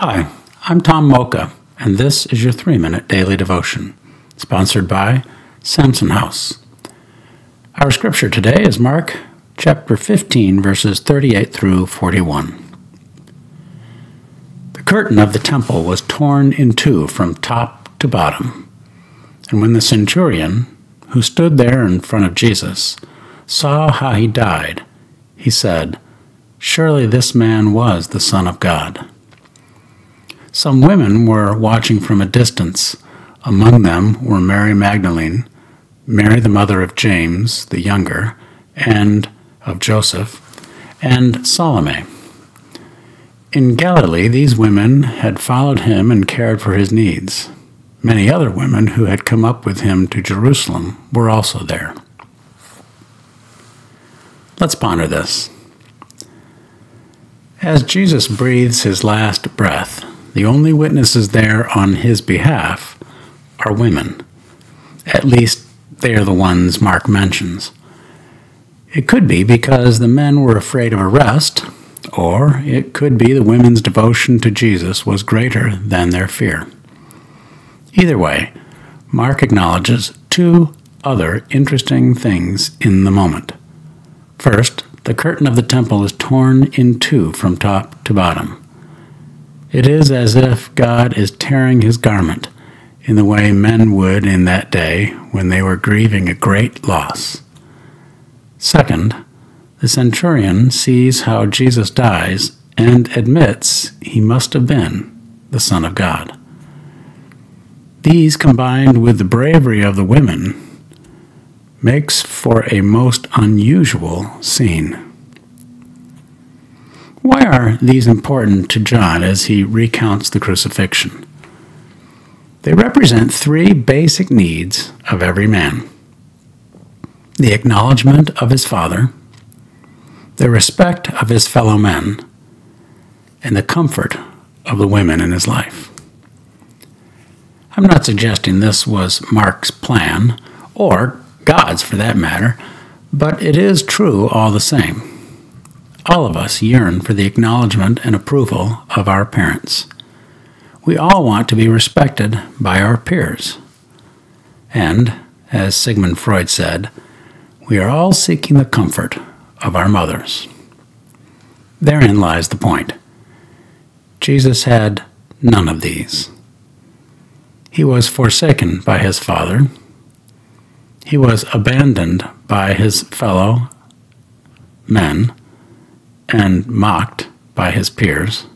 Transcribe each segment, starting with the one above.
Hi, I'm Tom Mocha, and this is your three minute daily devotion, sponsored by Samson House. Our scripture today is Mark chapter 15, verses 38 through 41. The curtain of the temple was torn in two from top to bottom, and when the centurion, who stood there in front of Jesus, saw how he died, he said, Surely this man was the Son of God. Some women were watching from a distance. Among them were Mary Magdalene, Mary the mother of James the younger, and of Joseph, and Salome. In Galilee, these women had followed him and cared for his needs. Many other women who had come up with him to Jerusalem were also there. Let's ponder this. As Jesus breathes his last breath, the only witnesses there on his behalf are women. At least they are the ones Mark mentions. It could be because the men were afraid of arrest, or it could be the women's devotion to Jesus was greater than their fear. Either way, Mark acknowledges two other interesting things in the moment. First, the curtain of the temple is torn in two from top to bottom. It is as if God is tearing his garment in the way men would in that day when they were grieving a great loss. Second, the centurion sees how Jesus dies and admits he must have been the Son of God. These, combined with the bravery of the women, makes for a most unusual scene. Why are these important to John as he recounts the crucifixion? They represent three basic needs of every man the acknowledgement of his Father, the respect of his fellow men, and the comfort of the women in his life. I'm not suggesting this was Mark's plan, or God's for that matter, but it is true all the same. All of us yearn for the acknowledgement and approval of our parents. We all want to be respected by our peers. And, as Sigmund Freud said, we are all seeking the comfort of our mothers. Therein lies the point. Jesus had none of these. He was forsaken by his Father. He was abandoned by his fellow men and mocked by his peers.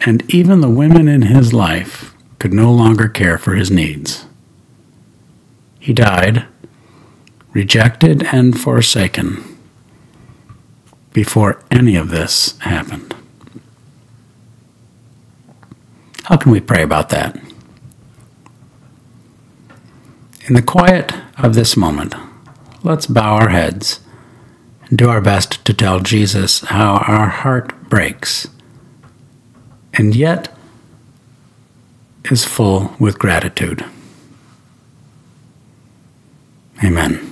And even the women in his life could no longer care for his needs. He died, rejected and forsaken, before any of this happened. How can we pray about that? In the quiet of this moment, let's bow our heads do our best to tell Jesus how our heart breaks and yet is full with gratitude. Amen.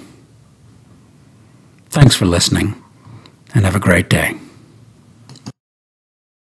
Thanks for listening and have a great day.